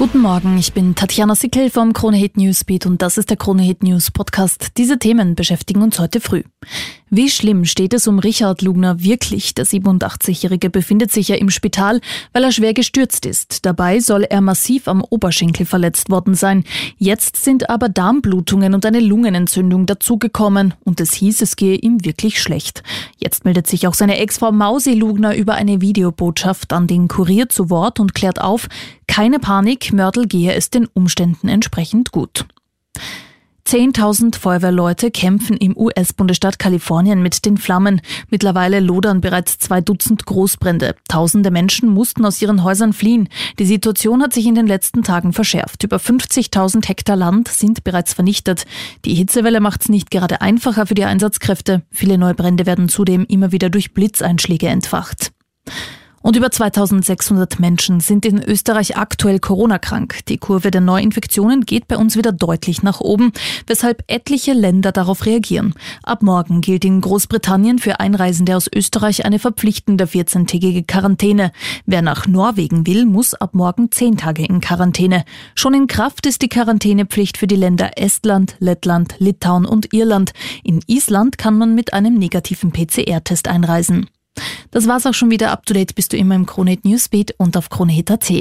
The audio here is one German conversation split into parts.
Guten Morgen, ich bin Tatjana Sickel vom Krone Hit Newsbeat und das ist der Krone Hit News Podcast. Diese Themen beschäftigen uns heute früh. Wie schlimm steht es um Richard Lugner wirklich? Der 87-Jährige befindet sich ja im Spital, weil er schwer gestürzt ist. Dabei soll er massiv am Oberschenkel verletzt worden sein. Jetzt sind aber Darmblutungen und eine Lungenentzündung dazugekommen und es hieß, es gehe ihm wirklich schlecht. Jetzt meldet sich auch seine Ex-Frau Mausi Lugner über eine Videobotschaft an den Kurier zu Wort und klärt auf, keine Panik, Mörtel gehe es den Umständen entsprechend gut. 10.000 Feuerwehrleute kämpfen im US-Bundesstaat Kalifornien mit den Flammen. Mittlerweile lodern bereits zwei Dutzend Großbrände. Tausende Menschen mussten aus ihren Häusern fliehen. Die Situation hat sich in den letzten Tagen verschärft. Über 50.000 Hektar Land sind bereits vernichtet. Die Hitzewelle macht es nicht gerade einfacher für die Einsatzkräfte. Viele neue Brände werden zudem immer wieder durch Blitzeinschläge entfacht. Und über 2600 Menschen sind in Österreich aktuell Corona-krank. Die Kurve der Neuinfektionen geht bei uns wieder deutlich nach oben, weshalb etliche Länder darauf reagieren. Ab morgen gilt in Großbritannien für Einreisende aus Österreich eine verpflichtende 14-tägige Quarantäne. Wer nach Norwegen will, muss ab morgen 10 Tage in Quarantäne. Schon in Kraft ist die Quarantänepflicht für die Länder Estland, Lettland, Litauen und Irland. In Island kann man mit einem negativen PCR-Test einreisen. Das war's auch schon wieder. Up to date bist du immer im Kronehit Newsbeat und auf kronehit.at.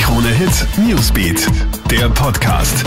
Krone Hit Newsbeat, der Podcast.